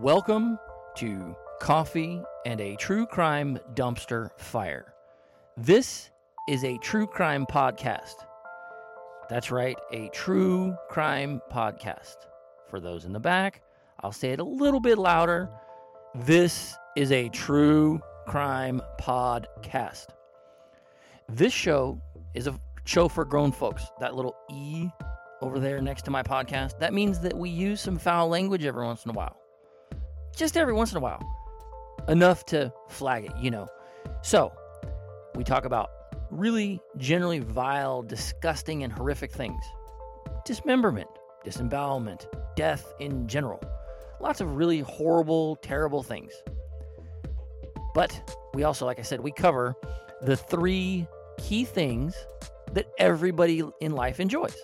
Welcome to Coffee and a True Crime Dumpster Fire. This is a true crime podcast. That's right, a true crime podcast. For those in the back, I'll say it a little bit louder. This is a true crime podcast. This show is a show for grown folks. That little E over there next to my podcast, that means that we use some foul language every once in a while. Just every once in a while. Enough to flag it, you know. So, we talk about really generally vile, disgusting, and horrific things dismemberment, disembowelment, death in general. Lots of really horrible, terrible things. But we also, like I said, we cover the three key things that everybody in life enjoys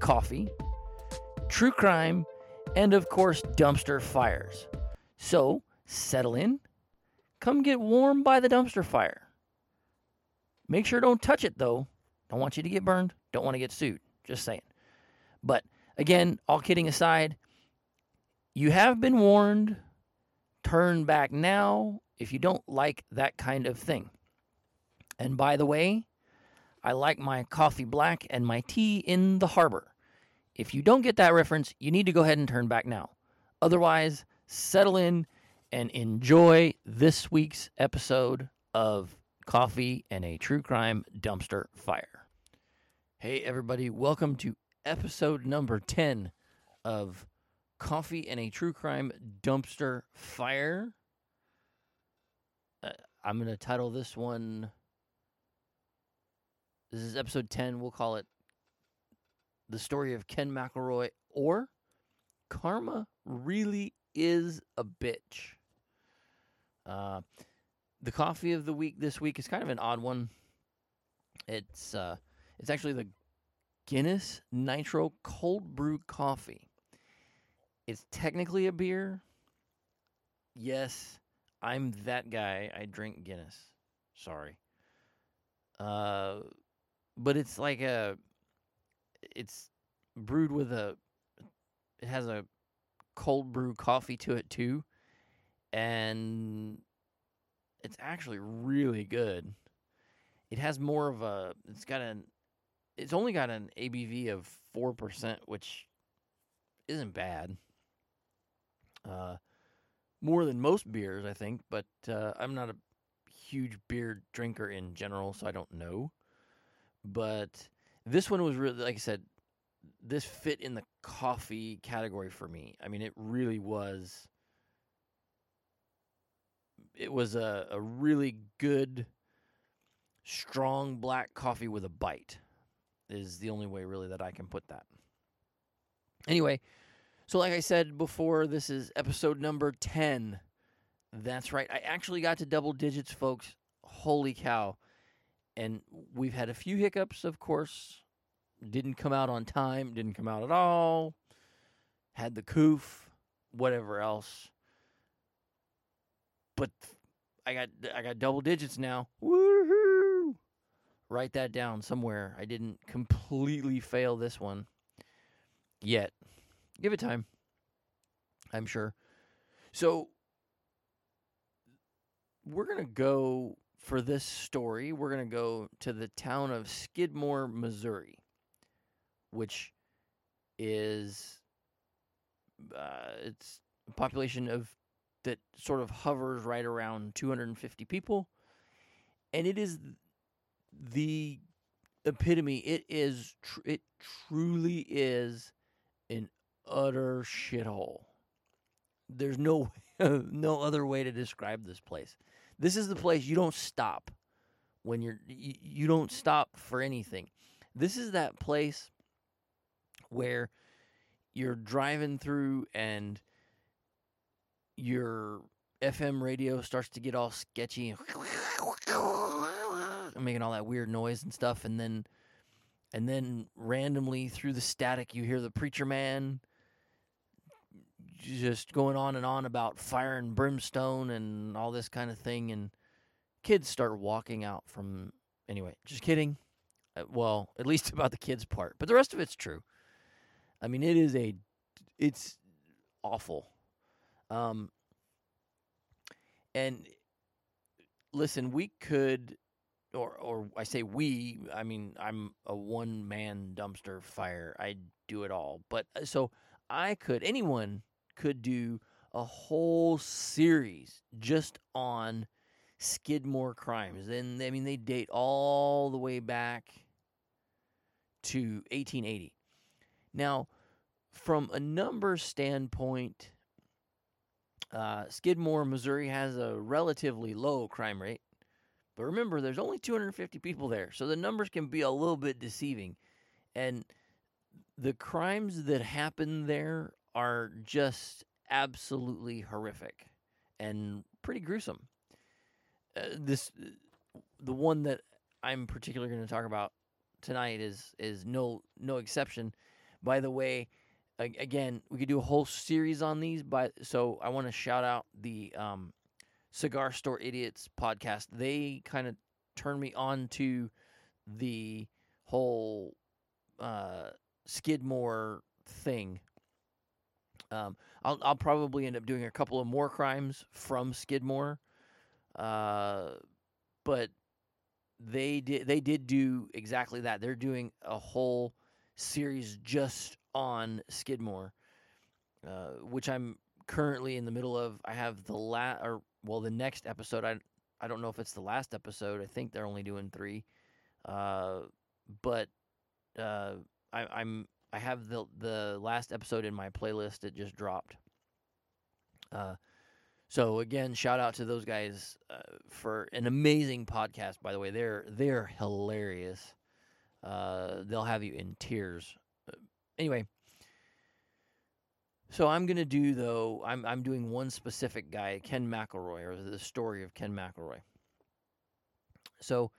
coffee, true crime, and of course, dumpster fires. So settle in, come get warm by the dumpster fire. Make sure don't touch it though. Don't want you to get burned. Don't want to get sued. Just saying. But again, all kidding aside, you have been warned. Turn back now if you don't like that kind of thing. And by the way, I like my coffee black and my tea in the harbor. If you don't get that reference, you need to go ahead and turn back now. Otherwise, settle in and enjoy this week's episode of Coffee and a True Crime Dumpster Fire. Hey, everybody, welcome to episode number 10 of Coffee and a True Crime Dumpster Fire. Uh, I'm going to title this one. This is episode 10. We'll call it The Story of Ken McElroy or Karma Really is a Bitch. Uh, the coffee of the week this week is kind of an odd one. It's uh, it's actually the Guinness Nitro Cold Brew Coffee. It's technically a beer. Yes, I'm that guy. I drink Guinness. Sorry. Uh, but it's like a, it's brewed with a, it has a cold brew coffee to it too, and it's actually really good. It has more of a, it's got an, it's only got an ABV of four percent, which isn't bad. Uh, more than most beers, I think, but uh, I'm not a huge beer drinker in general, so I don't know. But this one was really, like I said, this fit in the coffee category for me. I mean, it really was. It was a, a really good, strong black coffee with a bite, is the only way really that I can put that. Anyway, so like I said before, this is episode number 10. That's right. I actually got to double digits, folks. Holy cow. And we've had a few hiccups, of course. Didn't come out on time, didn't come out at all. Had the coof, whatever else. But I got I got double digits now. Woohoo! Write that down somewhere. I didn't completely fail this one yet. Give it time. I'm sure. So we're going to go for this story. We're going to go to the town of Skidmore, Missouri, which is uh, it's a population of that sort of hovers right around 250 people, and it is the epitome. It is tr- it truly is an utter shithole. There's no no other way to describe this place. This is the place you don't stop when you're you, you don't stop for anything. This is that place where you're driving through and your FM radio starts to get all sketchy and making all that weird noise and stuff and then and then randomly through the static you hear the preacher man just going on and on about fire and brimstone and all this kind of thing and kids start walking out from anyway just kidding. Uh, well at least about the kids part but the rest of it's true i mean it is a it's awful Um, and listen, we could, or or I say we, I mean I'm a one man dumpster fire. I do it all, but uh, so I could, anyone could do a whole series just on Skidmore crimes. And I mean, they date all the way back to 1880. Now, from a number standpoint, uh, Skidmore, Missouri has a relatively low crime rate. But remember, there's only 250 people there, so the numbers can be a little bit deceiving. And the crimes that happen there are just absolutely horrific and pretty gruesome. Uh, this, the one that I'm particularly going to talk about tonight is is no no exception. By the way, again, we could do a whole series on these, but so I want to shout out the um, Cigar Store Idiots podcast. They kind of turned me on to the whole uh, Skidmore thing. Um, I'll I'll probably end up doing a couple of more crimes from Skidmore, uh, but they did they did do exactly that. They're doing a whole series just on Skidmore, uh, which I'm currently in the middle of. I have the last, or well the next episode. I I don't know if it's the last episode. I think they're only doing three, uh, but uh, I, I'm I have the the last episode in my playlist. It just dropped. Uh, so again, shout out to those guys uh, for an amazing podcast. By the way, they're they're hilarious. Uh, they'll have you in tears. Anyway, so I'm gonna do though. I'm I'm doing one specific guy, Ken McElroy, or the story of Ken McElroy. So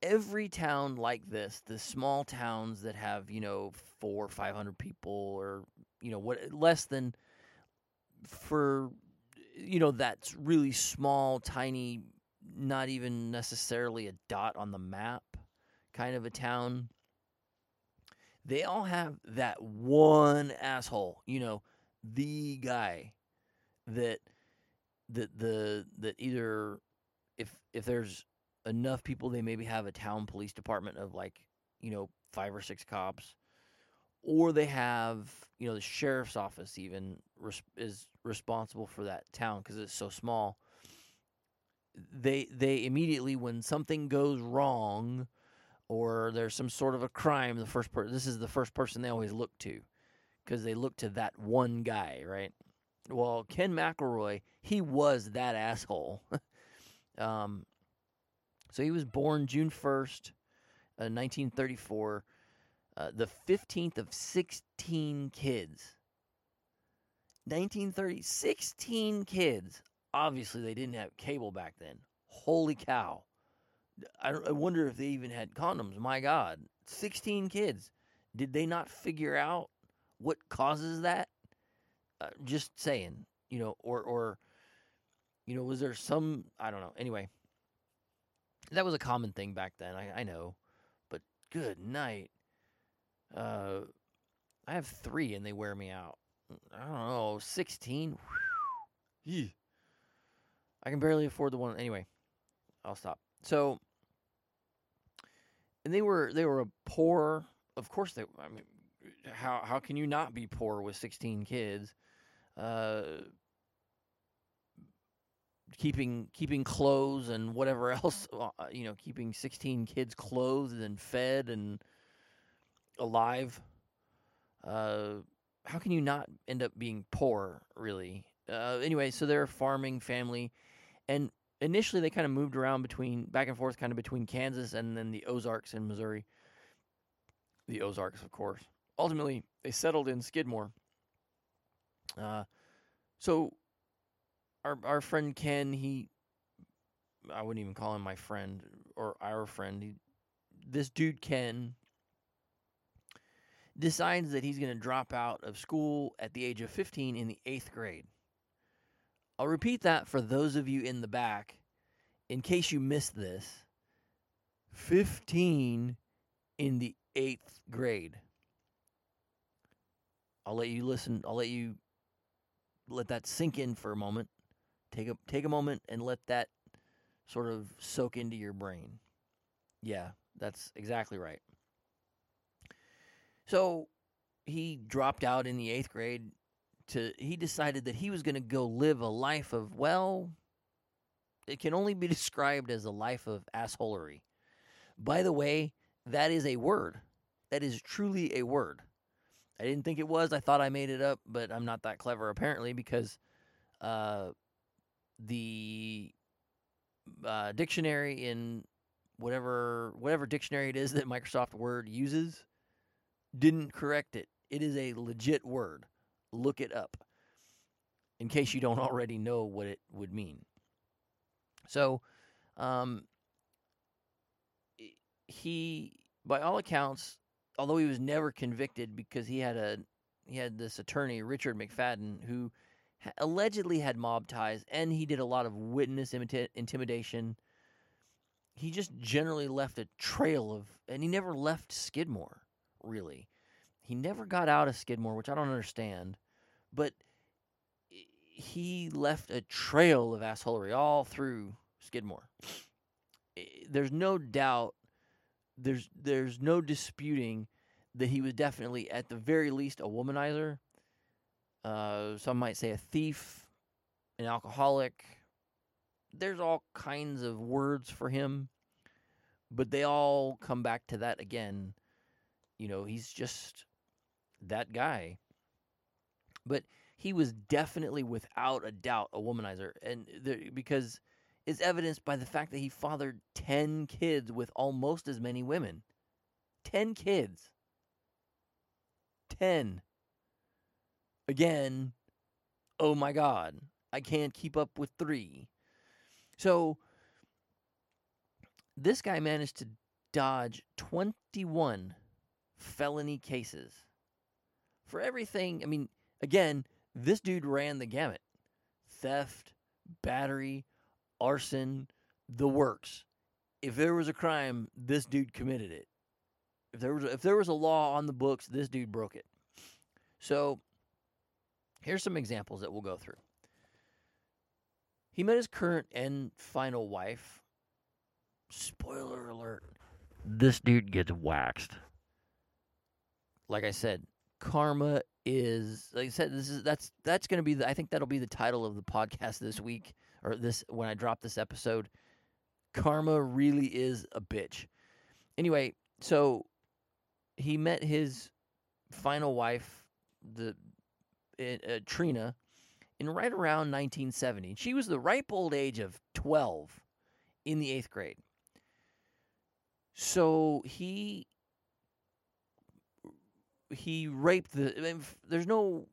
every town like this, the small towns that have you know four, five hundred people, or you know what, less than for you know, that's really small, tiny, not even necessarily a dot on the map kind of a town. They all have that one asshole, you know, the guy that that the that either if if there's enough people they maybe have a town police department of like, you know, five or six cops or they have you know the sheriff's office even res- is responsible for that town because it's so small. They they immediately when something goes wrong or there's some sort of a crime the first person this is the first person they always look to because they look to that one guy right well ken mcelroy he was that asshole um, so he was born june 1st uh, 1934 uh, the 15th of 16 kids. 1930, 16 kids. Obviously, they didn't have cable back then. Holy cow. I, I wonder if they even had condoms. My God. 16 kids. Did they not figure out what causes that? Uh, just saying, you know, or, or, you know, was there some, I don't know. Anyway, that was a common thing back then. I, I know. But good night. Uh, I have three and they wear me out. I don't know, sixteen. I can barely afford the one. Anyway, I'll stop. So, and they were they were a poor. Of course, they. I mean, how how can you not be poor with sixteen kids? Uh, keeping keeping clothes and whatever else. Uh, you know, keeping sixteen kids clothed and fed and alive. Uh, how can you not end up being poor, really? Uh, anyway, so they're a farming family, and initially they kind of moved around between back and forth, kind of between Kansas and then the Ozarks in Missouri. The Ozarks, of course. Ultimately, they settled in Skidmore. Uh, so our our friend Ken, he, I wouldn't even call him my friend or our friend. He, this dude Ken decides that he's going to drop out of school at the age of 15 in the eighth grade. I'll repeat that for those of you in the back in case you missed this 15 in the eighth grade. I'll let you listen, I'll let you let that sink in for a moment. Take a take a moment and let that sort of soak into your brain. Yeah, that's exactly right. So he dropped out in the eighth grade to he decided that he was going to go live a life of well it can only be described as a life of assholery. By the way that is a word. That is truly a word. I didn't think it was. I thought i made it up but i'm not that clever apparently because uh, the uh, dictionary in whatever whatever dictionary it is that microsoft word uses didn't correct it. It is a legit word look it up in case you don't already know what it would mean. So, um, he, by all accounts, although he was never convicted because he had a he had this attorney Richard McFadin who allegedly had mob ties and he did a lot of witness imita- intimidation. He just generally left a trail of, and he never left Skidmore really. He never got out of Skidmore, which I don't understand, but he left a trail of assholery all through Skidmore. There's no doubt, there's there's no disputing that he was definitely, at the very least, a womanizer. Uh, some might say a thief, an alcoholic. There's all kinds of words for him, but they all come back to that again. You know, he's just that guy. But he was definitely, without a doubt, a womanizer, and there, because it's evidenced by the fact that he fathered ten kids with almost as many women. Ten kids. Ten. Again, oh my God, I can't keep up with three. So, this guy managed to dodge 21 felony cases for everything. I mean, again, this dude ran the gamut theft, battery, arson, the works. If there was a crime, this dude committed it. If there was if there was a law on the books, this dude broke it. So, here's some examples that we'll go through. He met his current and final wife. Spoiler alert. This dude gets waxed. Like I said, karma is like I said this is that's that's going to be the I think that'll be the title of the podcast this week or this when I drop this episode. Karma really is a bitch. Anyway, so he met his final wife, the uh, Trena, in right around 1970. She was the ripe old age of 12 in the eighth grade. So he he raped the. There's no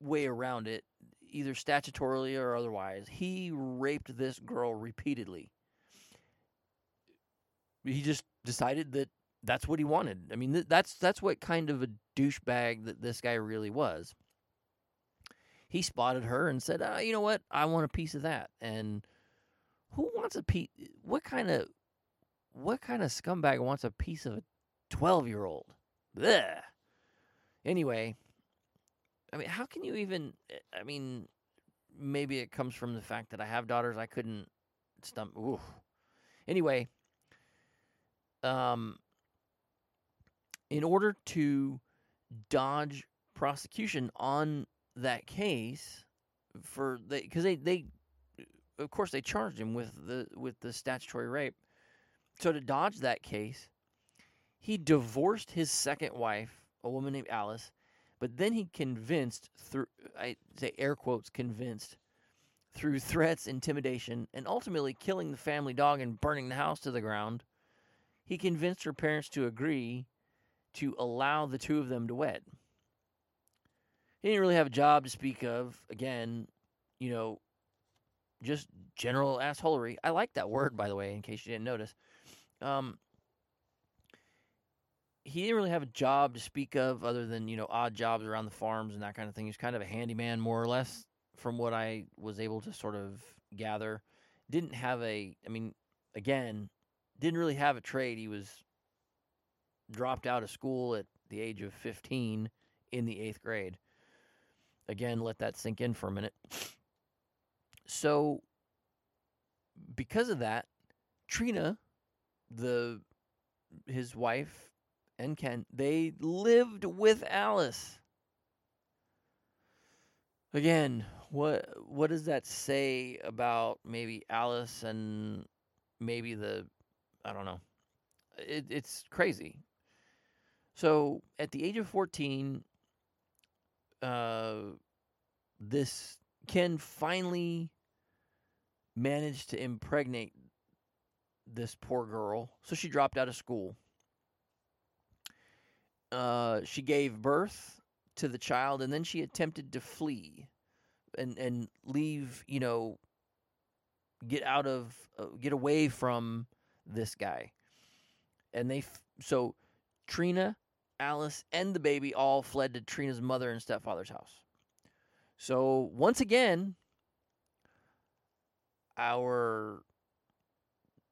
way around it, either statutorily or otherwise. He raped this girl repeatedly. He just decided that that's what he wanted. I mean, th- that's that's what kind of a douchebag that this guy really was. He spotted her and said, uh, "You know what? I want a piece of that." And who wants a piece? What kind of what kind of scumbag wants a piece of a twelve year old? Anyway, I mean, how can you even? I mean, maybe it comes from the fact that I have daughters. I couldn't stump. Ooh. Anyway, um, in order to dodge prosecution on that case for they because they they of course they charged him with the with the statutory rape so to dodge that case he divorced his second wife a woman named alice but then he convinced through i say air quotes convinced through threats intimidation and ultimately killing the family dog and burning the house to the ground he convinced her parents to agree to allow the two of them to wed. He didn't really have a job to speak of. Again, you know, just general assholery. I like that word, by the way, in case you didn't notice. Um, he didn't really have a job to speak of other than, you know, odd jobs around the farms and that kind of thing. He was kind of a handyman, more or less, from what I was able to sort of gather. Didn't have a, I mean, again, didn't really have a trade. He was dropped out of school at the age of 15 in the eighth grade. Again, let that sink in for a minute. So, because of that, Trena, the his wife and Ken, they lived with Alice. Again, what what does that say about maybe Alice and maybe the I don't know. It, it's crazy. So at the age of 14, uh, this Ken finally managed to impregnate this poor girl. So she dropped out of school. Uh, she gave birth to the child, and then she attempted to flee and and leave. You know, get out of uh, get away from this guy. And they f- so Trena, Alice, and the baby all fled to Trena's mother and stepfather's house. So once again, our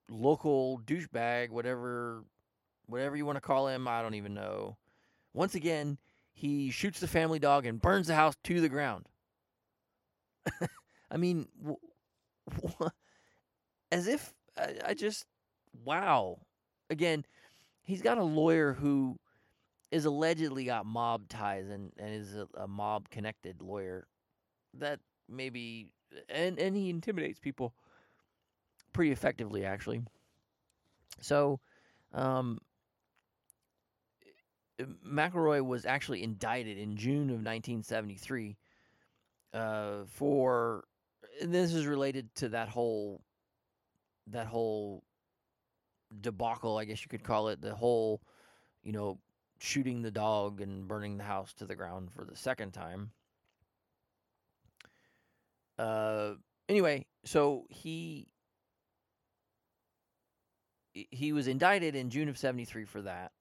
local douchebag, whatever whatever you want to call him, I don't even know. Once again, he shoots the family dog and burns the house to the ground. I mean, w- w- as if I, I just wow. Again, he's got a lawyer who is allegedly got mob ties and, and is a, a mob connected lawyer. That maybe and and he intimidates people pretty effectively actually. So, um, McElroy was actually indicted in June of 1973 uh, for. This is related to that whole that whole debacle, I guess you could call it, the whole, you know, shooting the dog and burning the house to the ground for the second time. Uh, anyway, so he he was indicted in June of 73 for that.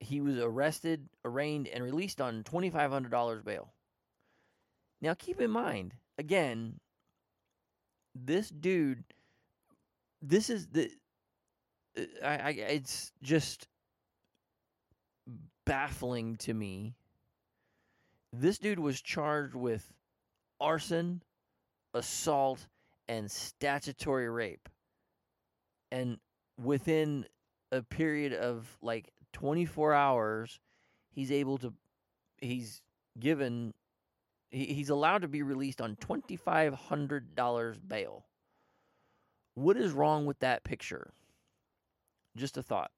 He was arrested, arraigned, and released on $2,500 bail. Now, keep in mind, again, this dude, this is the, uh, I, I, it's just baffling to me. This dude was charged with arson, assault, and statutory rape and within a period of like 24 hours he's able to he's given he, he's allowed to be released on $2500 bail. What is wrong with that picture? Just a thought.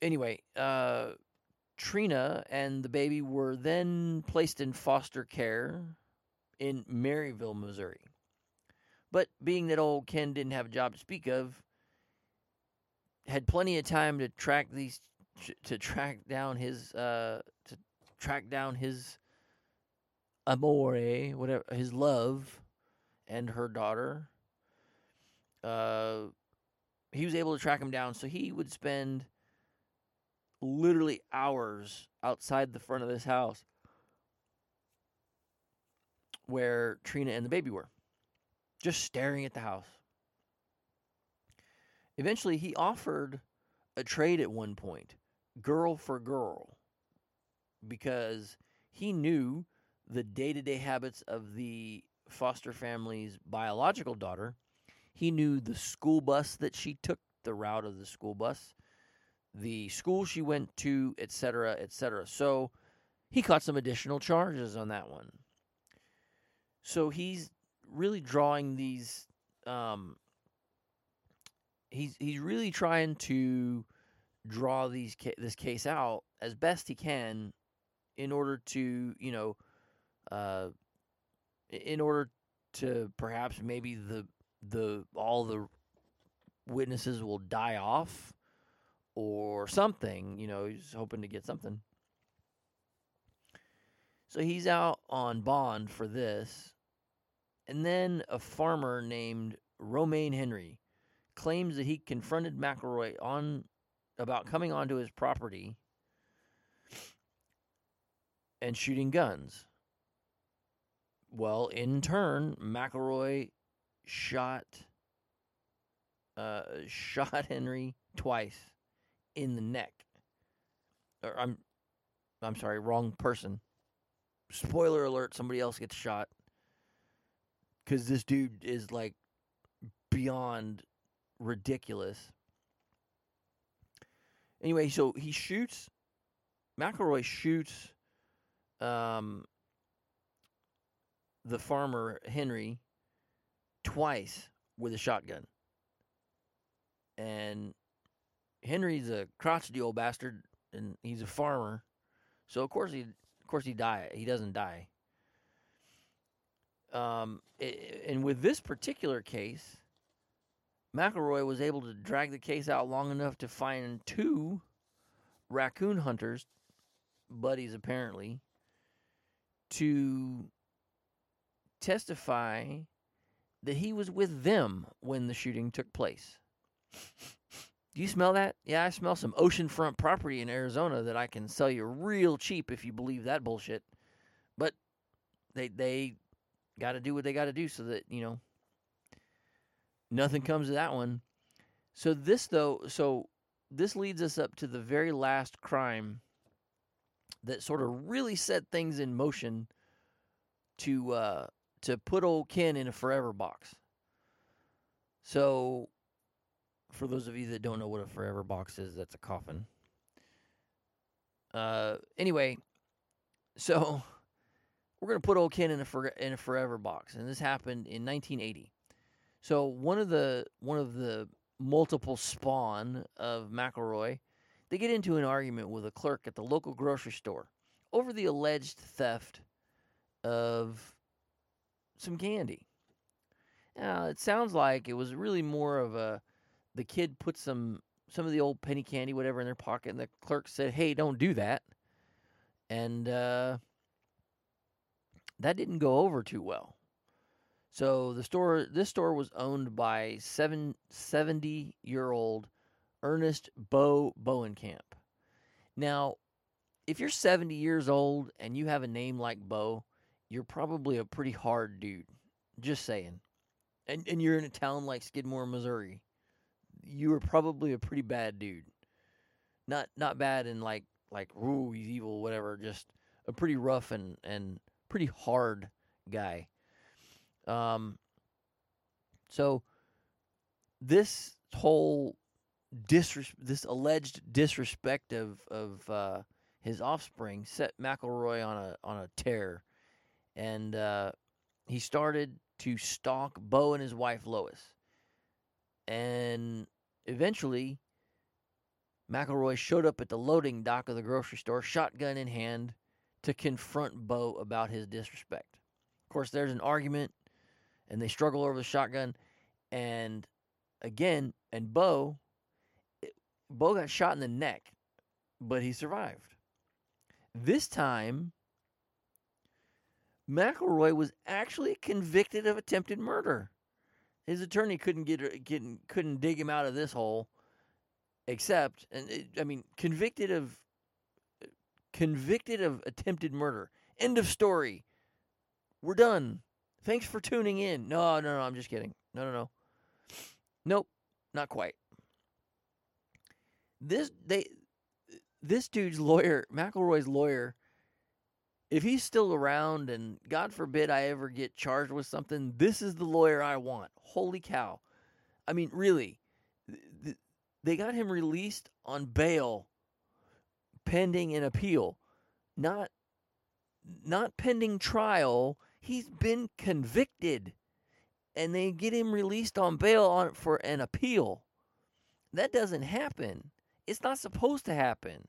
Anyway uh trena and the baby were then placed in foster care in maryville missouri. But being that old Ken didn't have a job to speak of, had plenty of time to track these to track down his uh to track down his amore, whatever his love and her daughter. Uh he was able to track him down so he would spend literally hours outside the front of this house where Trena and the baby were just staring at the house. Eventually, he offered a trade at one point, girl for girl, because he knew the day to day habits of the foster family's biological daughter. He knew the school bus that she took, the route of the school bus, the school she went to, etc., etc. So he caught some additional charges on that one. So he's really drawing these. Um, he's he's really trying to draw these this case out as best he can in order to you know uh, in order to perhaps maybe the the all the witnesses will die off or something you know he's hoping to get something. So he's out on bond for this. And then a farmer named Romaine Henry claims that he confronted McElroy on about coming onto his property and shooting guns. Well, in turn, McElroy shot uh, shot Henry twice in the neck. Or I'm I'm sorry, wrong person. Spoiler alert: somebody else gets shot because this dude is like beyond ridiculous. Anyway, so he shoots. McElroy shoots um, the farmer Henry twice with a shotgun, and Henry's a crotchety old bastard, and he's a farmer, so of course he, of course he die. He doesn't die. Um, and with this particular case, McElroy was able to drag the case out long enough to find two raccoon hunters, buddies apparently, to testify that he was with them when the shooting took place. Do you smell that? Yeah, I smell some oceanfront property in Arizona that I can sell you real cheap if you believe that bullshit. But they they got to do what they got to do so that, you know, nothing comes of that one. So this though, so this leads us up to the very last crime that sort of really set things in motion to uh to put old Ken in a forever box. So for those of you that don't know what a forever box is, that's a coffin. Uh anyway, so we're to put old Ken in a for, in a forever box, and this happened in 1980. So one of the one of the multiple spawn of McElroy, they get into an argument with a clerk at the local grocery store over the alleged theft of some candy. Now it sounds like it was really more of a the kid put some some of the old penny candy whatever in their pocket, and the clerk said, "Hey, don't do that," and uh, that didn't go over too well. So the store, this store was owned by seven, 70 year old Ernest Bo Bowenkamp. Now, if you're 70 years old and you have a name like Bo, you're probably a pretty hard dude. Just saying. And and you're in a town like Skidmore, Missouri. You are probably a pretty bad dude. Not not bad in like like ooh he's evil whatever. Just a pretty rough and and pretty hard guy. Um, so this whole disres- this alleged disrespect of of uh, his offspring set McElroy on a on a tear, and uh, he started to stalk Bo and his wife Lois, and eventually. McElroy showed up at the loading dock of the grocery store, shotgun in hand, to confront Bo about his disrespect. Of course, there's an argument, and they struggle over the shotgun. And again, and Bo, eh, Bo got shot in the neck, but he survived. This time, McElroy was actually convicted of attempted murder. His attorney couldn't get couldn't couldn't dig him out of this hole, except and it, I mean convicted of convicted of attempted murder. End of story. We're done. Thanks for tuning in. No, no, no, I'm just kidding. No, no, no. Nope, not quite. This they this dude's lawyer, McElroy's lawyer, if he's still around and God forbid I ever get charged with something, this is the lawyer I want. Holy cow. I mean, really. They got him released on bail pending an appeal, not not pending trial. He's been convicted, and they get him released on bail on for an appeal. That doesn't happen. It's not supposed to happen,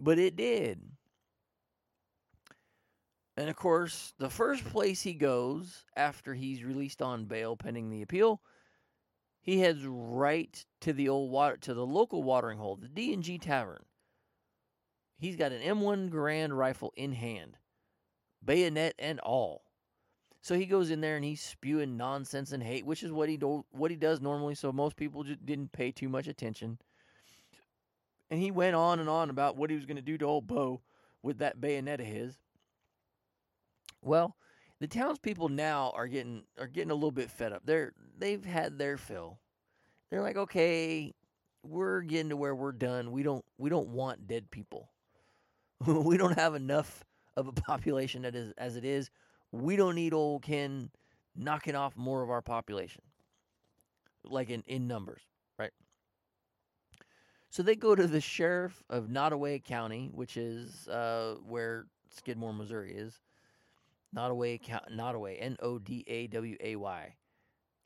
but it did. And of course, the first place he goes after he's released on bail pending the appeal, he heads right to the old water to the local watering hole, the D and G Tavern. He's got an M1 Garand rifle in hand, bayonet and all. So he goes in there and he's spewing nonsense and hate, which is what he do, what he does normally. So most people just didn't pay too much attention. And he went on and on about what he was going to do to old Bo with that bayonet of his. Well, the townspeople now are getting are getting a little bit fed up. They're they've had their fill. They're like, okay, we're getting to where we're done. We don't we don't want dead people. we don't have enough of a population that is as it is. We don't need old Ken knocking off more of our population, like in, in numbers, right? So they go to the sheriff of Nodaway County, which is uh, where Skidmore, Missouri is. Nodaway, Nodaway, N O D A W A Y.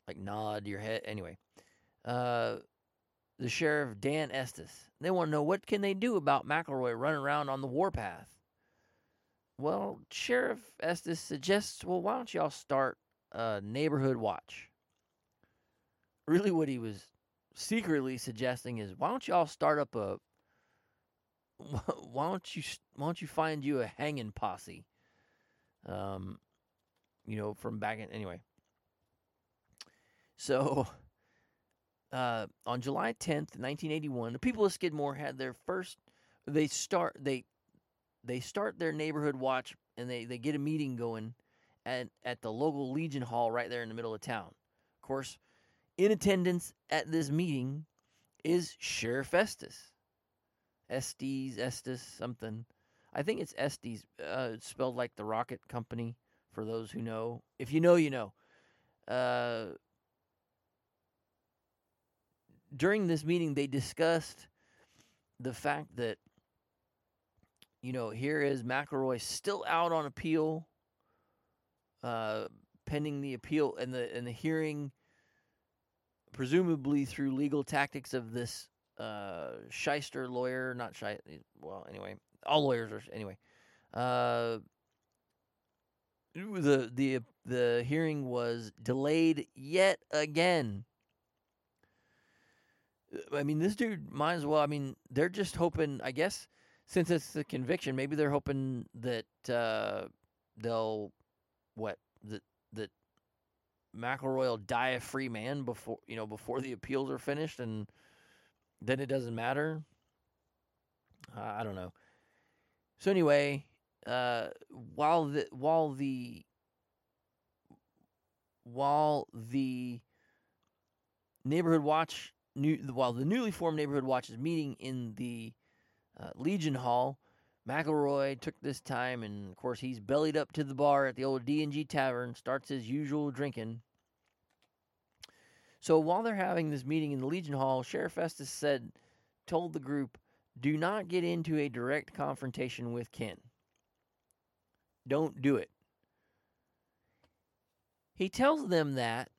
Like nod your head. Anyway, uh, the sheriff, Dan Estes. They want to know what can they do about McElroy running around on the warpath. Well, Sheriff Estes suggests, well, why don't y'all start a neighborhood watch? Really, what he was secretly suggesting is, why don't y'all start up a why don't you why don't you find you a hanging posse? Um, you know, from back in anyway. So, uh, on July 10th, 1981, the people of Skidmore had their first. They start they they start their neighborhood watch and they, they get a meeting going at at the local Legion Hall right there in the middle of town. Of course, in attendance at this meeting is Sheriff Estes. Estes, Estes, something. I think it's Estes. Uh, it's spelled like the rocket company for those who know. If you know, you know. Uh, during this meeting, they discussed the fact that, you know, here is McElroy still out on appeal, uh, pending the appeal and the and the hearing, presumably through legal tactics of this uh, shyster lawyer, not shy. Well, anyway, all lawyers are anyway. Uh, the the the hearing was delayed yet again. I mean, this dude might as well. I mean, they're just hoping. I guess since it's a conviction, maybe they're hoping that uh, they'll what that that McElroy will die a free man before you know before the appeals are finished, and then it doesn't matter. Uh, I don't know. So anyway, uh, while the while the while the neighborhood watch new while the newly formed neighborhood watch is meeting in the uh, Legion Hall, McElroy took this time, and of course he's bellied up to the bar at the old D and G Tavern, starts his usual drinking. So while they're having this meeting in the Legion Hall, Sheriff Estes said, told the group, "Do not get into a direct confrontation with Ken. Don't do it." He tells them that.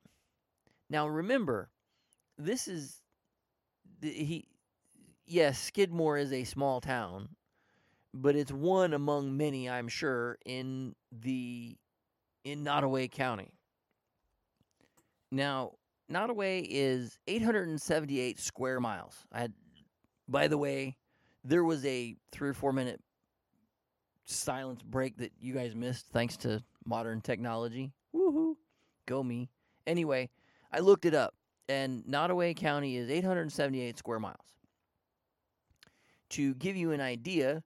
Now remember, this is he yes, Skidmore is a small town, but it's one among many, I'm sure, in the in Nodaway County. Now, Nodaway is 878 square miles. I had, by the way, there was a three or four minute silence break that you guys missed thanks to modern technology. Woohoo! Go me. Anyway, I looked it up and Nodaway County is 878 square miles. To give you an idea,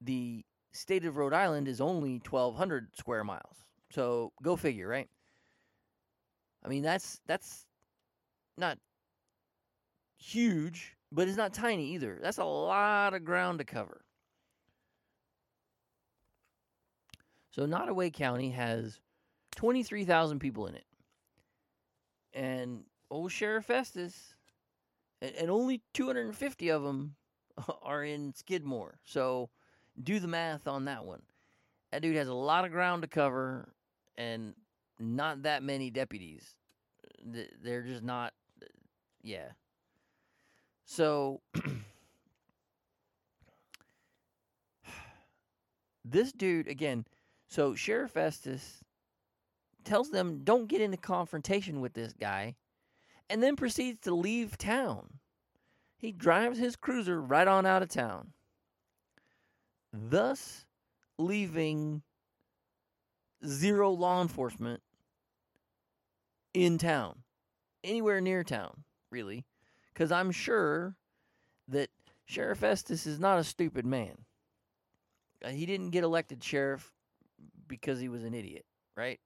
the state of Rhode Island is only 1,200 square miles. So go figure, right? I mean, that's that's not huge, but it's not tiny either. That's a lot of ground to cover. So Nodaway County has 23,000 people in it. And old Sheriff Festus, and, and only 250 of them are in Skidmore. So do the math on that one. That dude has a lot of ground to cover and not that many deputies. They're just not, yeah. So this dude, again, so Sheriff Estes tells them don't get into confrontation with this guy and then proceeds to leave town. He drives his cruiser right on out of town, thus leaving zero law enforcement in town, anywhere near town, really, because I'm sure that Sheriff Estes is not a stupid man. Uh, he didn't get elected sheriff because he was an idiot, right?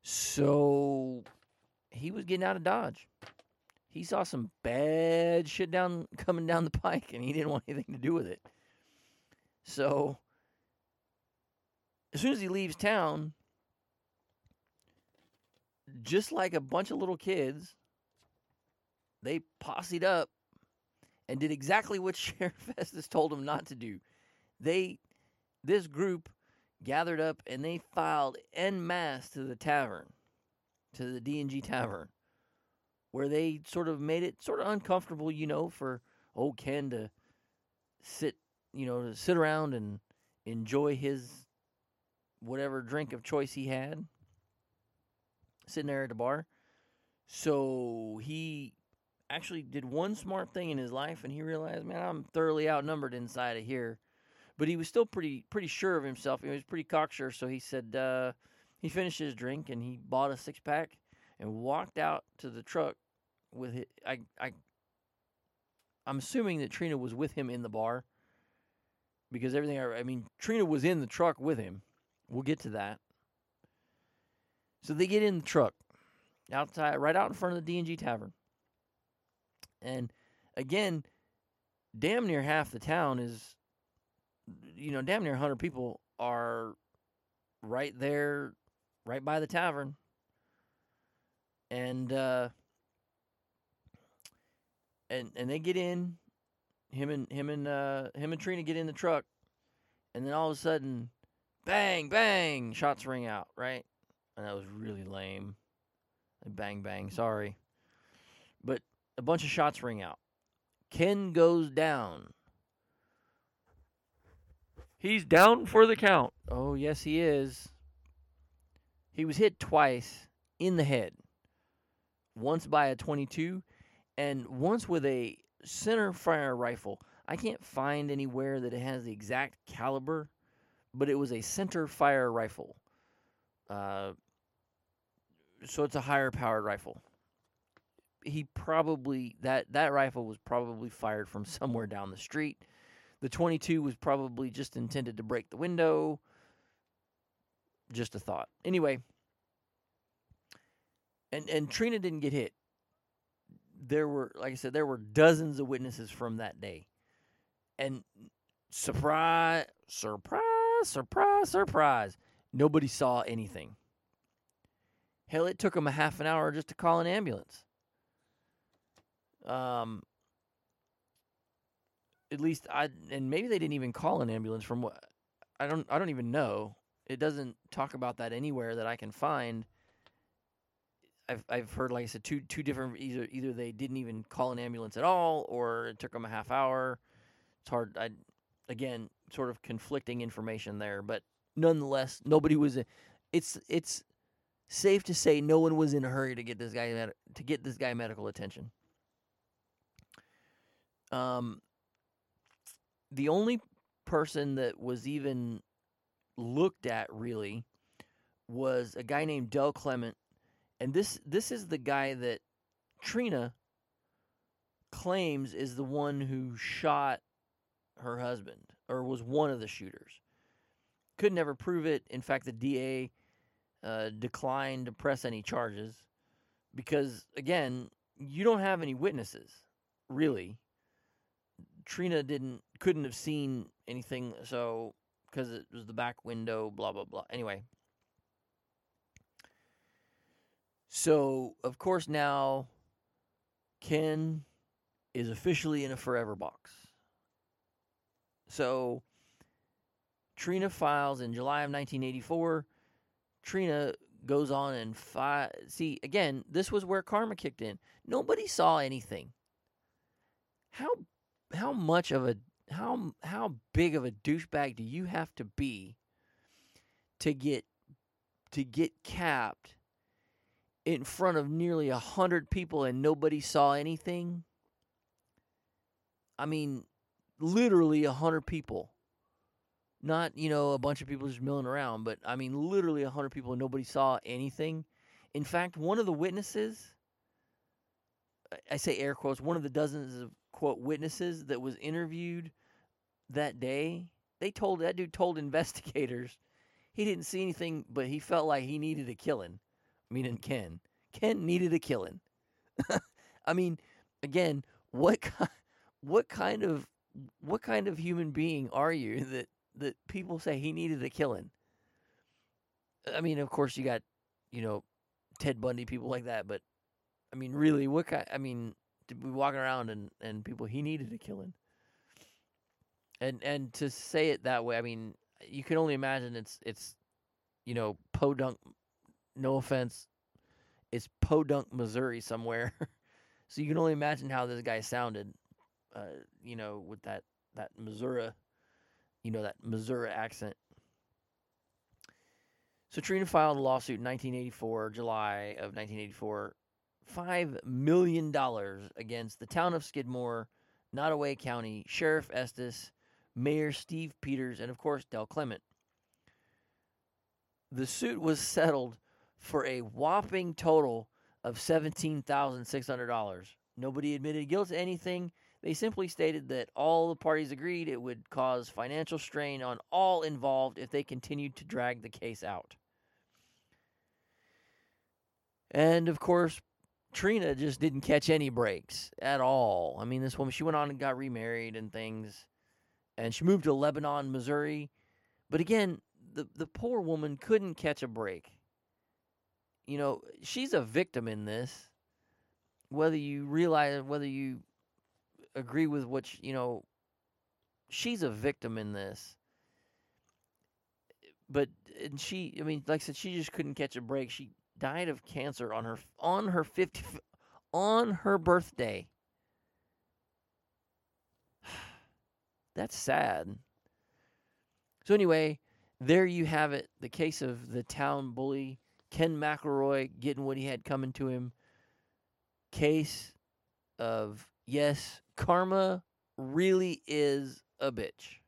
So he was getting out of Dodge. He saw some bad shit down coming down the pike, and he didn't want anything to do with it. So as soon as he leaves town, just like a bunch of little kids, they posseed up and did exactly what Sheriff Festus told them not to do. They, this group, gathered up and they filed en masse to the tavern, to the D and G tavern, where they sort of made it sort of uncomfortable, you know, for old Ken to sit, you know, to sit around and enjoy his whatever drink of choice he had, sitting there at the bar. So he actually did one smart thing in his life, and he realized, man, I'm thoroughly outnumbered inside of here. But he was still pretty pretty sure of himself. He was pretty cocksure. So he said uh, he finished his drink and he bought a six pack and walked out to the truck with it. I I I'm assuming that Trena was with him in the bar because everything. I, I mean, Trena was in the truck with him. We'll get to that. So they get in the truck outside, right out in front of the D and G Tavern. And again, damn near half the town is, you know, damn near 100 people are right there, right by the tavern. And, uh, and, and they get in, him and, him and, uh, him and Trena get in the truck. And then all of a sudden, bang, bang, shots ring out, right? And that was really lame. Bang, bang, sorry. But a bunch of shots ring out. Ken goes down. He's down for the count. Oh, yes, he is. He was hit twice in the head. Once by a 22 and once with a center fire rifle. I can't find anywhere that it has the exact caliber, but it was a center fire rifle. Uh, so it's a higher powered rifle he probably that that rifle was probably fired from somewhere down the street. The 22 was probably just intended to break the window. Just a thought. Anyway, and and Trena didn't get hit. There were, like I said, there were dozens of witnesses from that day, and surprise, surprise, surprise, surprise, nobody saw anything. Hell, it took them a half an hour just to call an ambulance. Um, at least I and maybe they didn't even call an ambulance from what I don't I don't even know. It doesn't talk about that anywhere that I can find. I've I've heard like I said two two different either either they didn't even call an ambulance at all or it took them a half hour. It's hard. I again sort of conflicting information there, but nonetheless nobody was. It's it's safe to say no one was in a hurry to get this guy to get this guy medical attention. Um, the only person that was even looked at really was a guy named Del Clement, and this this is the guy that Trena claims is the one who shot her husband or was one of the shooters. Could never prove it. In fact, the DA uh, declined to press any charges because, again, you don't have any witnesses, really. Trena didn't couldn't have seen anything, so because it was the back window, blah blah blah. Anyway, so of course now Ken is officially in a forever box. So Trena files in July of 1984. Trena goes on and see again. This was where karma kicked in. Nobody saw anything. How how much of a how how big of a douchebag do you have to be to get to get capped in front of nearly a hundred people and nobody saw anything? I mean, literally a hundred people. Not, you know, a bunch of people just milling around, but I mean literally a hundred people and nobody saw anything. In fact, one of the witnesses I say air quotes, one of the dozens of quote witnesses that was interviewed that day, they told that dude told investigators he didn't see anything, but he felt like he needed a killing. Meaning Ken. Ken needed a killing. I mean, again, what what kind of what kind of human being are you that that people say he needed a killing. I mean, of course, you got, you know, Ted Bundy, people like that, but I mean, really, what kind? I mean, to be walking around and and people he needed a killing. And and to say it that way, I mean, you can only imagine it's it's, you know, Podunk. No offense, it's Podunk, Missouri, somewhere. so you can only imagine how this guy sounded, uh, you know, with that that Missouri, you know, that Missouri accent. So Trena filed a lawsuit in 1984, July of 1984, five million dollars against the town of Skidmore, Nodaway County, Sheriff Estes, Mayor Steve Peters, and of course Del Clement. The suit was settled for a whopping total of $17,600. Nobody admitted guilt to anything. They simply stated that all the parties agreed it would cause financial strain on all involved if they continued to drag the case out. And of course, Trena just didn't catch any breaks at all. I mean, this woman, she went on and got remarried and things, and she moved to Lebanon, Missouri. But again, the, the poor woman couldn't catch a break. You know, she's a victim in this. Whether you realize, whether you agree with what, she, you know, she's a victim in this. But, and she, I mean, like I said, she just couldn't catch a break. She died of cancer on her on her 50 on her birthday. That's sad. So anyway, there you have it. The case of the town bully Ken McElroy getting what he had coming to him. Case of yes, karma really is a bitch.